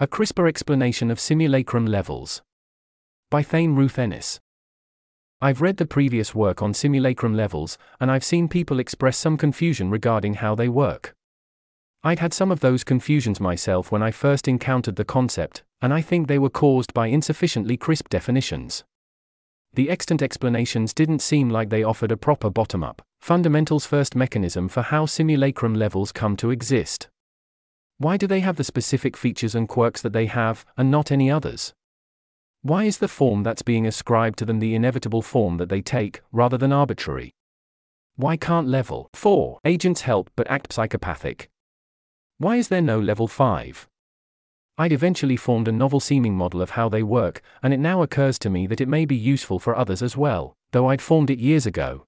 A crisper explanation of simulacrum levels. By Thane Ruthenis. I've read the previous work on simulacrum levels, and I've seen people express some confusion regarding how they work. I'd had some of those confusions myself when I first encountered the concept, and I think they were caused by insufficiently crisp definitions. The extant explanations didn't seem like they offered a proper bottom up, fundamentals first mechanism for how simulacrum levels come to exist. Why do they have the specific features and quirks that they have, and not any others? Why is the form that's being ascribed to them the inevitable form that they take, rather than arbitrary? Why can't level 4 agents help but act psychopathic? Why is there no level 5? I'd eventually formed a novel seeming model of how they work, and it now occurs to me that it may be useful for others as well, though I'd formed it years ago.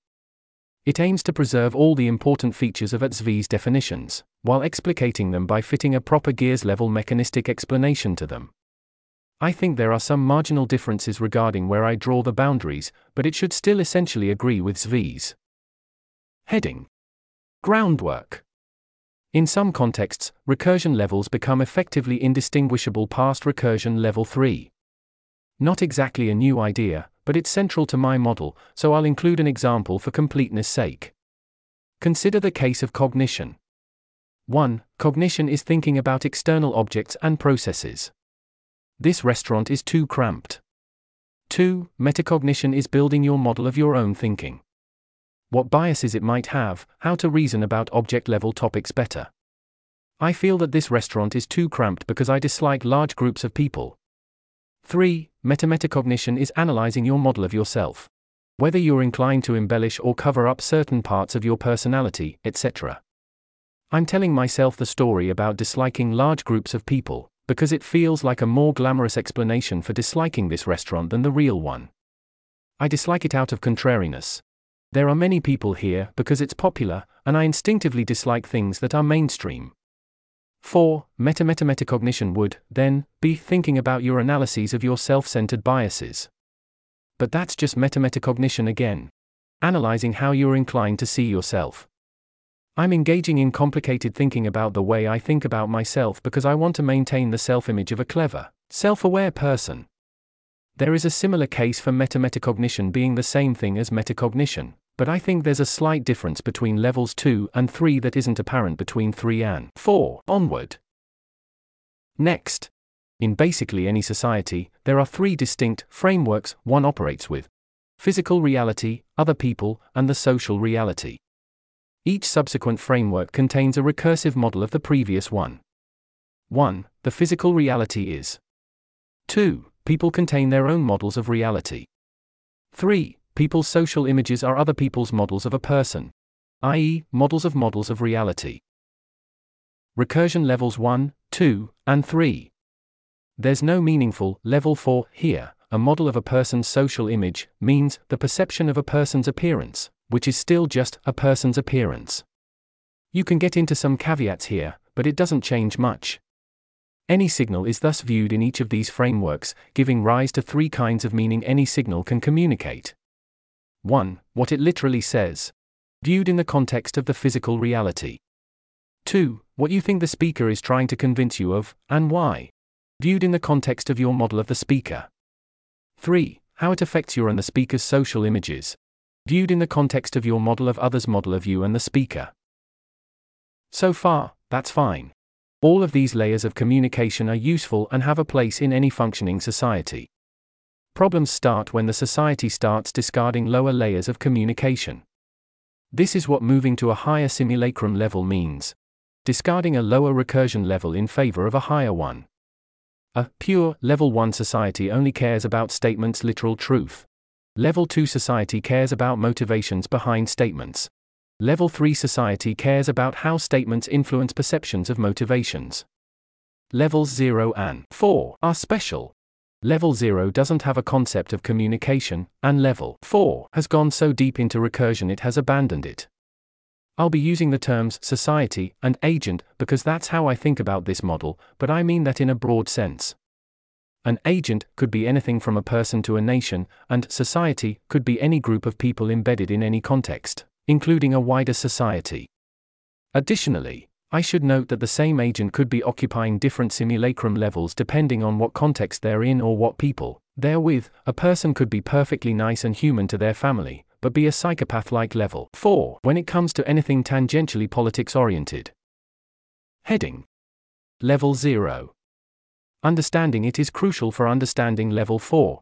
It aims to preserve all the important features of ATSV's definitions, while explicating them by fitting a proper gears level mechanistic explanation to them. I think there are some marginal differences regarding where I draw the boundaries, but it should still essentially agree with Zvi's. Heading Groundwork In some contexts, recursion levels become effectively indistinguishable past recursion level 3. Not exactly a new idea, but it's central to my model, so I'll include an example for completeness sake. Consider the case of cognition. 1. Cognition is thinking about external objects and processes. This restaurant is too cramped. 2. Metacognition is building your model of your own thinking. What biases it might have, how to reason about object level topics better. I feel that this restaurant is too cramped because I dislike large groups of people. 3. Metametacognition is analyzing your model of yourself. Whether you're inclined to embellish or cover up certain parts of your personality, etc. I'm telling myself the story about disliking large groups of people, because it feels like a more glamorous explanation for disliking this restaurant than the real one. I dislike it out of contrariness. There are many people here because it's popular, and I instinctively dislike things that are mainstream. 4. Meta meta metacognition would, then, be thinking about your analyses of your self centered biases. But that's just meta metacognition again. Analyzing how you're inclined to see yourself. I'm engaging in complicated thinking about the way I think about myself because I want to maintain the self image of a clever, self aware person. There is a similar case for meta metacognition being the same thing as metacognition, but I think there's a slight difference between levels 2 and 3 that isn't apparent between 3 and 4 onward. Next. In basically any society, there are three distinct frameworks one operates with physical reality, other people, and the social reality. Each subsequent framework contains a recursive model of the previous one. 1. The physical reality is. 2. People contain their own models of reality. 3. People's social images are other people's models of a person, i.e., models of models of reality. Recursion levels 1, 2, and 3. There's no meaningful level 4 here. A model of a person's social image means the perception of a person's appearance, which is still just a person's appearance. You can get into some caveats here, but it doesn't change much. Any signal is thus viewed in each of these frameworks, giving rise to three kinds of meaning any signal can communicate. 1. What it literally says. Viewed in the context of the physical reality. 2. What you think the speaker is trying to convince you of, and why. Viewed in the context of your model of the speaker. 3. How it affects your and the speaker's social images. Viewed in the context of your model of others' model of you and the speaker. So far, that's fine. All of these layers of communication are useful and have a place in any functioning society. Problems start when the society starts discarding lower layers of communication. This is what moving to a higher simulacrum level means. Discarding a lower recursion level in favor of a higher one. A pure, level 1 society only cares about statements' literal truth. Level 2 society cares about motivations behind statements. Level 3 society cares about how statements influence perceptions of motivations. Levels 0 and 4 are special, Level 0 doesn't have a concept of communication, and Level 4 has gone so deep into recursion it has abandoned it. I'll be using the terms society and agent because that's how I think about this model, but I mean that in a broad sense. An agent could be anything from a person to a nation, and society could be any group of people embedded in any context, including a wider society. Additionally, I should note that the same agent could be occupying different simulacrum levels depending on what context they're in or what people they're with. A person could be perfectly nice and human to their family, but be a psychopath like level 4 when it comes to anything tangentially politics oriented. Heading Level 0. Understanding it is crucial for understanding level 4.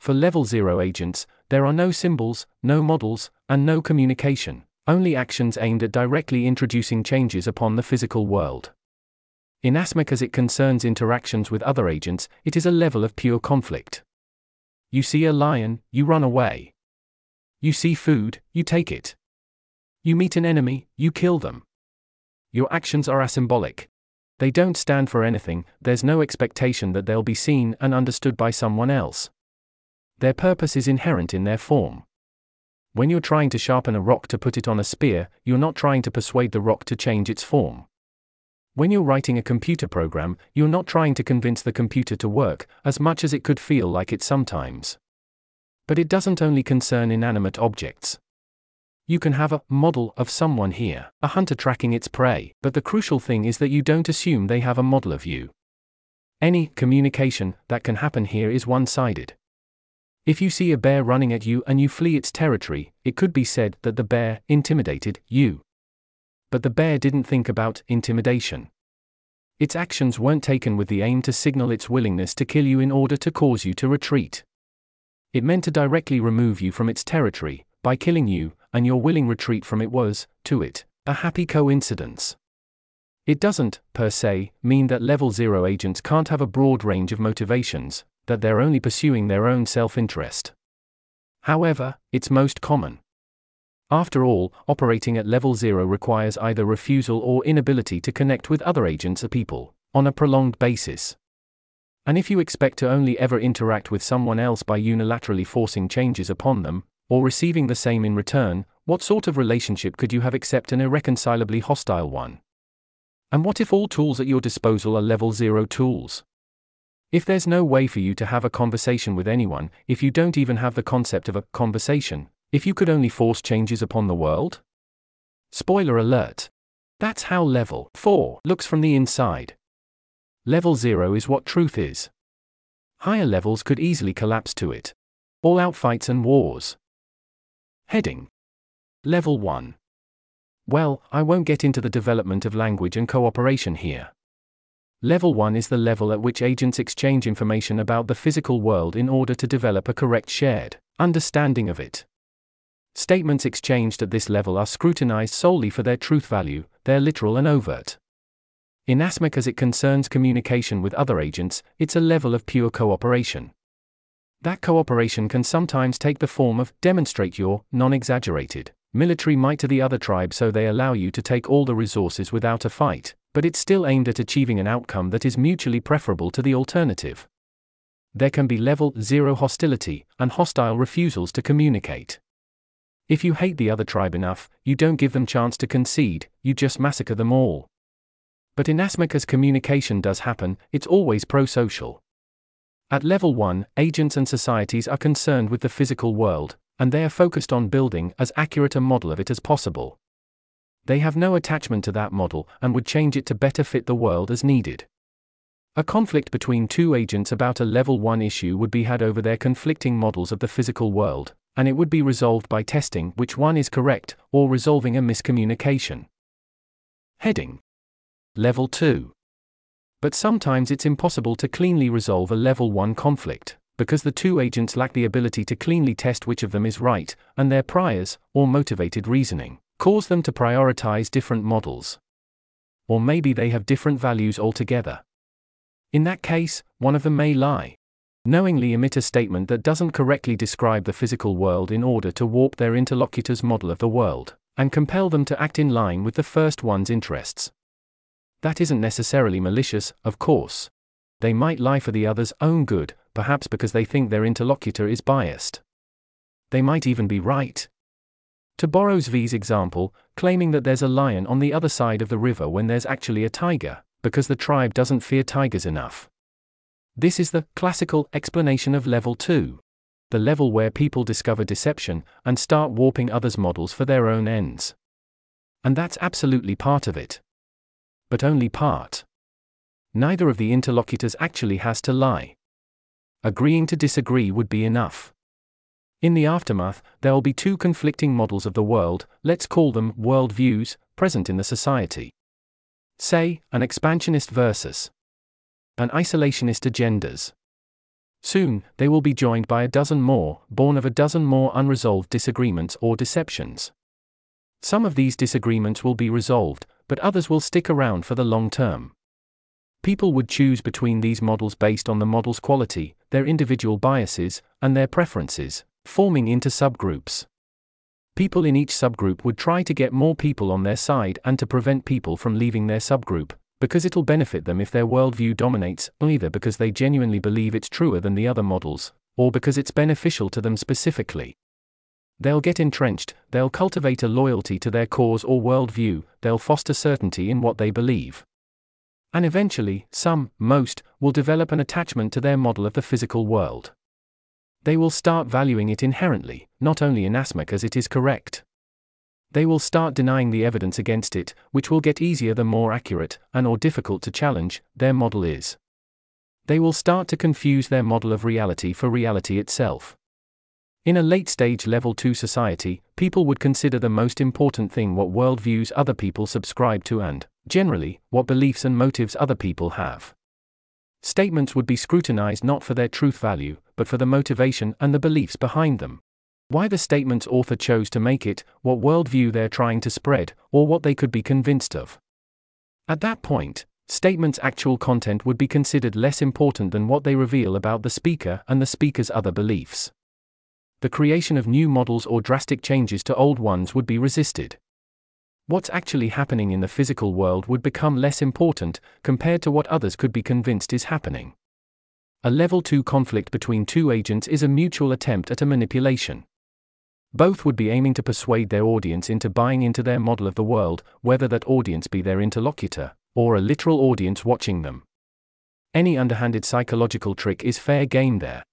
For level 0 agents, there are no symbols, no models, and no communication only actions aimed at directly introducing changes upon the physical world. Inasmuch as it concerns interactions with other agents, it is a level of pure conflict. You see a lion, you run away. You see food, you take it. You meet an enemy, you kill them. Your actions are asymbolic. They don't stand for anything, there's no expectation that they'll be seen and understood by someone else. Their purpose is inherent in their form. When you're trying to sharpen a rock to put it on a spear, you're not trying to persuade the rock to change its form. When you're writing a computer program, you're not trying to convince the computer to work, as much as it could feel like it sometimes. But it doesn't only concern inanimate objects. You can have a model of someone here, a hunter tracking its prey, but the crucial thing is that you don't assume they have a model of you. Any communication that can happen here is one sided. If you see a bear running at you and you flee its territory, it could be said that the bear intimidated you. But the bear didn't think about intimidation. Its actions weren't taken with the aim to signal its willingness to kill you in order to cause you to retreat. It meant to directly remove you from its territory, by killing you, and your willing retreat from it was, to it, a happy coincidence. It doesn't, per se, mean that level 0 agents can't have a broad range of motivations, that they're only pursuing their own self interest. However, it's most common. After all, operating at level zero requires either refusal or inability to connect with other agents or people, on a prolonged basis. And if you expect to only ever interact with someone else by unilaterally forcing changes upon them, or receiving the same in return, what sort of relationship could you have except an irreconcilably hostile one? And what if all tools at your disposal are level zero tools? If there's no way for you to have a conversation with anyone, if you don't even have the concept of a conversation, if you could only force changes upon the world? Spoiler alert. That's how level 4 looks from the inside. Level 0 is what truth is. Higher levels could easily collapse to it. All out fights and wars. Heading Level 1. Well, I won't get into the development of language and cooperation here. Level 1 is the level at which agents exchange information about the physical world in order to develop a correct shared understanding of it. Statements exchanged at this level are scrutinized solely for their truth value, they're literal and overt. Inasmuch as it concerns communication with other agents, it's a level of pure cooperation. That cooperation can sometimes take the form of demonstrate your non exaggerated military might to the other tribe so they allow you to take all the resources without a fight, but it's still aimed at achieving an outcome that is mutually preferable to the alternative. There can be level zero hostility and hostile refusals to communicate. If you hate the other tribe enough, you don't give them chance to concede, you just massacre them all. But inasmuch as communication does happen, it's always pro social. At level 1, agents and societies are concerned with the physical world, and they are focused on building as accurate a model of it as possible. They have no attachment to that model and would change it to better fit the world as needed. A conflict between two agents about a level 1 issue would be had over their conflicting models of the physical world, and it would be resolved by testing which one is correct or resolving a miscommunication. Heading Level 2 But sometimes it's impossible to cleanly resolve a level 1 conflict, because the two agents lack the ability to cleanly test which of them is right, and their priors, or motivated reasoning, cause them to prioritize different models. Or maybe they have different values altogether. In that case, one of them may lie. Knowingly emit a statement that doesn't correctly describe the physical world in order to warp their interlocutor's model of the world, and compel them to act in line with the first one's interests. That isn't necessarily malicious, of course. They might lie for the other's own good, perhaps because they think their interlocutor is biased. They might even be right. To borrow Zvi's example, claiming that there's a lion on the other side of the river when there's actually a tiger, because the tribe doesn't fear tigers enough. This is the classical explanation of level 2. The level where people discover deception and start warping others' models for their own ends. And that's absolutely part of it. but only part. Neither of the interlocutors actually has to lie. Agreeing to disagree would be enough. In the aftermath, there will be two conflicting models of the world, let's call them world views, present in the society. Say, an expansionist versus an isolationist agendas. Soon, they will be joined by a dozen more, born of a dozen more unresolved disagreements or deceptions. Some of these disagreements will be resolved, but others will stick around for the long term. People would choose between these models based on the model's quality, their individual biases, and their preferences, forming into subgroups. People in each subgroup would try to get more people on their side and to prevent people from leaving their subgroup, because it'll benefit them if their worldview dominates, either because they genuinely believe it's truer than the other models, or because it's beneficial to them specifically. They'll get entrenched, they'll cultivate a loyalty to their cause or worldview, they'll foster certainty in what they believe. And eventually, some, most, will develop an attachment to their model of the physical world. They will start valuing it inherently, not only inasmuch as it is correct they will start denying the evidence against it, which will get easier the more accurate, and or difficult to challenge, their model is. They will start to confuse their model of reality for reality itself. In a late stage level 2 society, people would consider the most important thing what worldviews other people subscribe to and, generally, what beliefs and motives other people have. Statements would be scrutinized not for their truth value, but for the motivation and the beliefs behind them why the statement's author chose to make it, what worldview they're trying to spread, or what they could be convinced of. At that point, statements' actual content would be considered less important than what they reveal about the speaker and the speaker's other beliefs. The creation of new models or drastic changes to old ones would be resisted. What's actually happening in the physical world would become less important compared to what others could be convinced is happening. A level 2 conflict between two agents is a mutual attempt at a manipulation. Both would be aiming to persuade their audience into buying into their model of the world, whether that audience be their interlocutor, or a literal audience watching them. Any underhanded psychological trick is fair game there.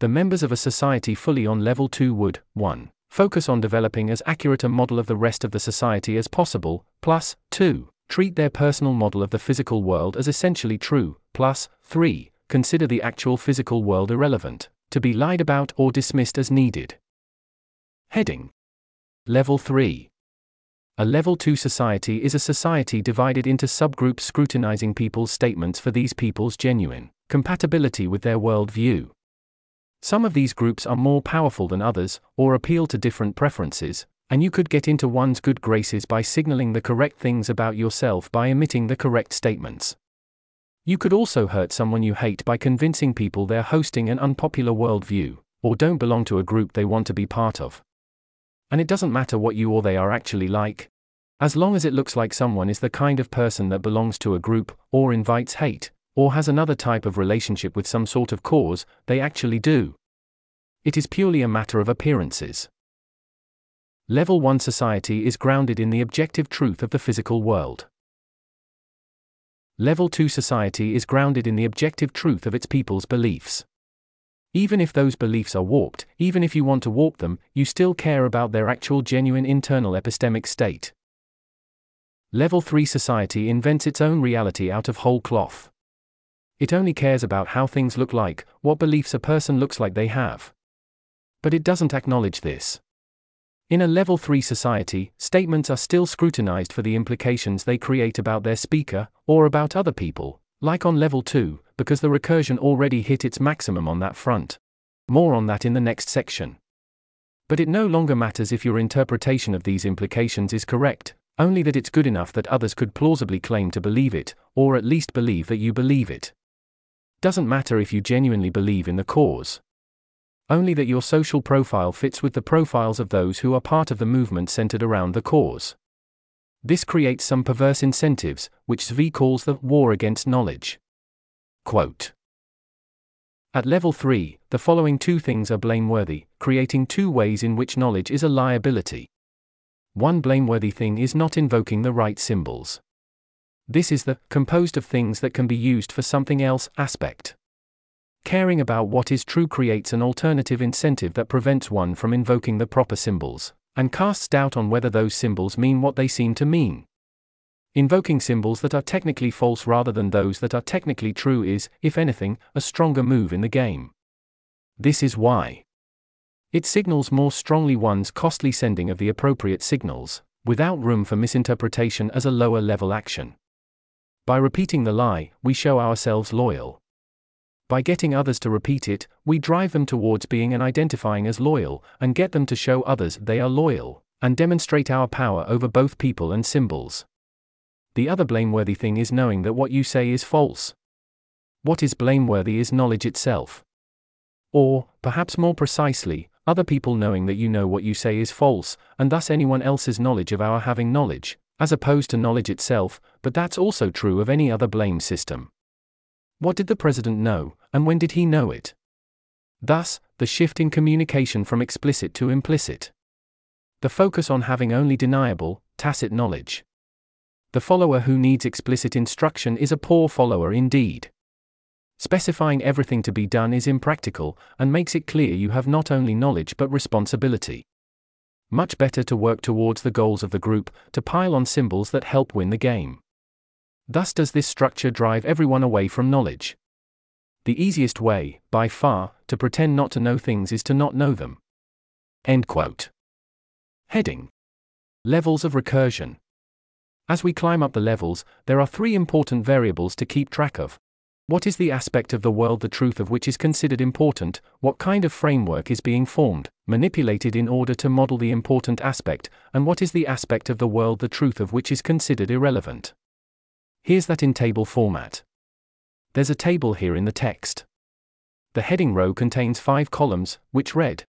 The members of a society fully on level 2 would 1. Focus on developing as accurate a model of the rest of the society as possible, plus 2. Treat their personal model of the physical world as essentially true, plus 3. Consider the actual physical world irrelevant, to be lied about or dismissed as needed. Heading Level 3 A Level 2 society is a society divided into subgroups scrutinizing people's statements for these people's genuine compatibility with their worldview. Some of these groups are more powerful than others, or appeal to different preferences, and you could get into one's good graces by signaling the correct things about yourself by emitting the correct statements. You could also hurt someone you hate by convincing people they're hosting an unpopular worldview, or don't belong to a group they want to be part of. And it doesn't matter what you or they are actually like. As long as it looks like someone is the kind of person that belongs to a group, or invites hate, or has another type of relationship with some sort of cause, they actually do. It is purely a matter of appearances. Level 1 society is grounded in the objective truth of the physical world. Level 2 society is grounded in the objective truth of its people's beliefs. Even if those beliefs are warped, even if you want to warp them, you still care about their actual genuine internal epistemic state. Level 3 society invents its own reality out of whole cloth. It only cares about how things look like, what beliefs a person looks like they have. But it doesn't acknowledge this. In a level 3 society, statements are still scrutinized for the implications they create about their speaker, or about other people, like on level 2, because the recursion already hit its maximum on that front. More on that in the next section. But it no longer matters if your interpretation of these implications is correct, only that it's good enough that others could plausibly claim to believe it, or at least believe that you believe it. Doesn't matter if you genuinely believe in the cause. Only that your social profile fits with the profiles of those who are part of the movement centered around the cause. This creates some perverse incentives, which Zvi calls the war against knowledge. Quote At level 3, the following two things are blameworthy, creating two ways in which knowledge is a liability. One blameworthy thing is not invoking the right symbols. This is the composed of things that can be used for something else aspect. Caring about what is true creates an alternative incentive that prevents one from invoking the proper symbols, and casts doubt on whether those symbols mean what they seem to mean. Invoking symbols that are technically false rather than those that are technically true is, if anything, a stronger move in the game. This is why. It signals more strongly one's costly sending of the appropriate signals, without room for misinterpretation as a lower level action. By repeating the lie, we show ourselves loyal. By getting others to repeat it, we drive them towards being and identifying as loyal, and get them to show others they are loyal, and demonstrate our power over both people and symbols. The other blameworthy thing is knowing that what you say is false. What is blameworthy is knowledge itself. Or, perhaps more precisely, other people knowing that you know what you say is false, and thus anyone else's knowledge of our having knowledge, as opposed to knowledge itself, but that's also true of any other blame system. What did the president know, and when did he know it? Thus, the shift in communication from explicit to implicit. The focus on having only deniable, tacit knowledge. The follower who needs explicit instruction is a poor follower indeed. Specifying everything to be done is impractical, and makes it clear you have not only knowledge but responsibility. Much better to work towards the goals of the group, to pile on symbols that help win the game. Thus does this structure drive everyone away from knowledge. The easiest way, by far, to pretend not to know things is to not know them. End quote. Heading Levels of recursion. As we climb up the levels, there are three important variables to keep track of. What is the aspect of the world the truth of which is considered important? What kind of framework is being formed, manipulated in order to model the important aspect? And what is the aspect of the world the truth of which is considered irrelevant? Here's that in table format. There's a table here in the text. The heading row contains five columns, which read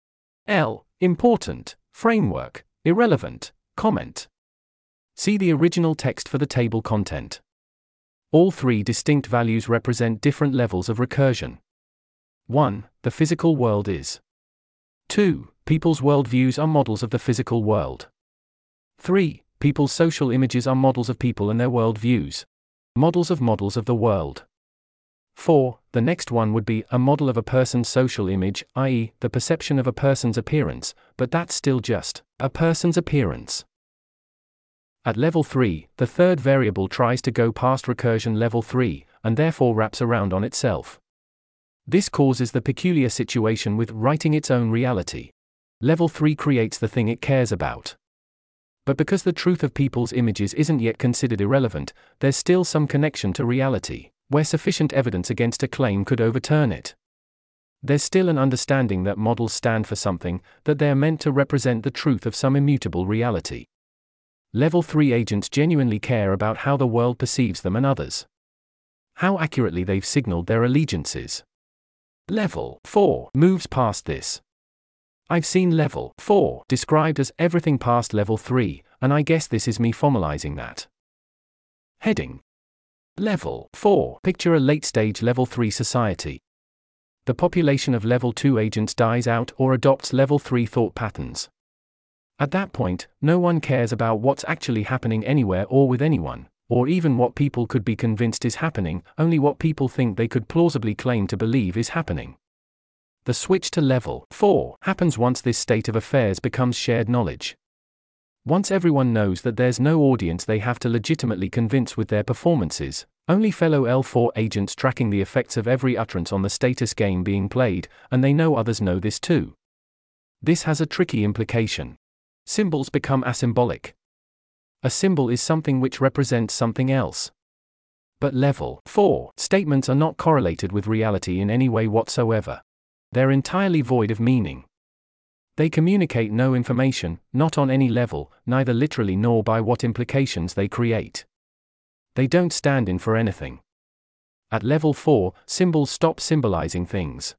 L. Important, Framework, Irrelevant, Comment. See the original text for the table content. All three distinct values represent different levels of recursion. 1. The physical world is. 2. People's worldviews are models of the physical world. 3. People's social images are models of people and their worldviews. Models of models of the world. 4. The next one would be a model of a person's social image, i.e., the perception of a person's appearance, but that's still just a person's appearance. At level 3, the third variable tries to go past recursion level 3, and therefore wraps around on itself. This causes the peculiar situation with writing its own reality. Level 3 creates the thing it cares about. But because the truth of people's images isn't yet considered irrelevant, there's still some connection to reality, where sufficient evidence against a claim could overturn it. There's still an understanding that models stand for something, that they are meant to represent the truth of some immutable reality. Level 3 agents genuinely care about how the world perceives them and others. How accurately they've signaled their allegiances. Level 4 moves past this. I've seen level 4 described as everything past level 3, and I guess this is me formalizing that. Heading Level 4 Picture a late stage level 3 society. The population of level 2 agents dies out or adopts level 3 thought patterns. At that point, no one cares about what's actually happening anywhere or with anyone, or even what people could be convinced is happening, only what people think they could plausibly claim to believe is happening. The switch to level 4 happens once this state of affairs becomes shared knowledge. Once everyone knows that there's no audience they have to legitimately convince with their performances, only fellow L4 agents tracking the effects of every utterance on the status game being played, and they know others know this too. This has a tricky implication. Symbols become asymbolic. A symbol is something which represents something else. But level 4 statements are not correlated with reality in any way whatsoever. They're entirely void of meaning. They communicate no information, not on any level, neither literally nor by what implications they create. They don't stand in for anything. At level 4, symbols stop symbolizing things.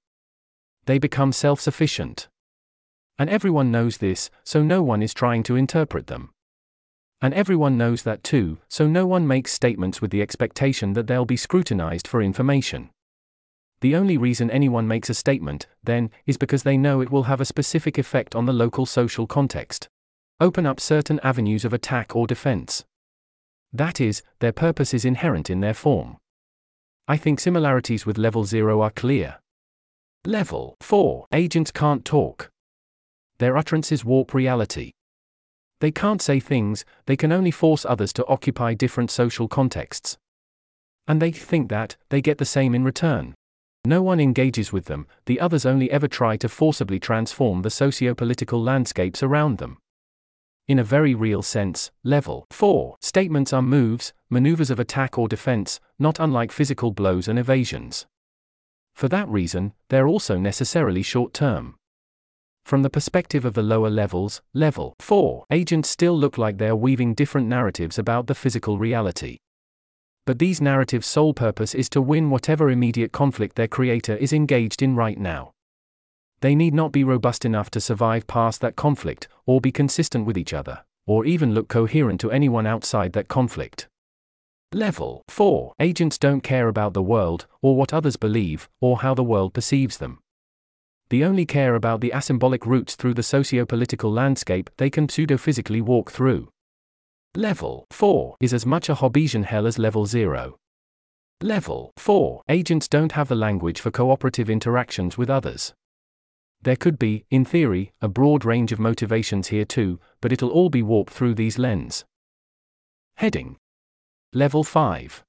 They become self sufficient. And everyone knows this, so no one is trying to interpret them. And everyone knows that too, so no one makes statements with the expectation that they'll be scrutinized for information. The only reason anyone makes a statement, then, is because they know it will have a specific effect on the local social context. Open up certain avenues of attack or defense. That is, their purpose is inherent in their form. I think similarities with level 0 are clear. Level 4 Agents can't talk. Their utterances warp reality. They can't say things, they can only force others to occupy different social contexts. And they think that, they get the same in return. No one engages with them, the others only ever try to forcibly transform the socio political landscapes around them. In a very real sense, level 4 statements are moves, maneuvers of attack or defense, not unlike physical blows and evasions. For that reason, they're also necessarily short term. From the perspective of the lower levels, level 4 agents still look like they're weaving different narratives about the physical reality. But these narratives' sole purpose is to win whatever immediate conflict their creator is engaged in right now. They need not be robust enough to survive past that conflict, or be consistent with each other, or even look coherent to anyone outside that conflict. Level 4 Agents don't care about the world, or what others believe, or how the world perceives them. They only care about the asymbolic routes through the socio political landscape they can pseudo physically walk through. Level 4 is as much a Hobbesian hell as level 0. Level 4 agents don't have the language for cooperative interactions with others. There could be, in theory, a broad range of motivations here too, but it'll all be warped through these lens. Heading Level 5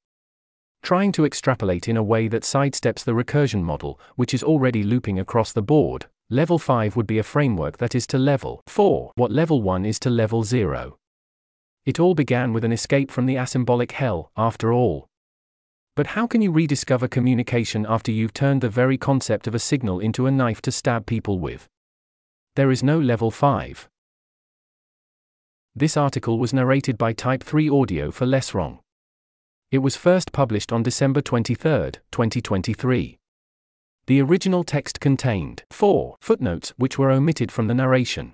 Trying to extrapolate in a way that sidesteps the recursion model, which is already looping across the board, level 5 would be a framework that is to level 4 what level 1 is to level 0. It all began with an escape from the asymbolic hell, after all. But how can you rediscover communication after you've turned the very concept of a signal into a knife to stab people with? There is no level 5. This article was narrated by Type 3 Audio for Less Wrong. It was first published on December 23, 2023. The original text contained four footnotes which were omitted from the narration.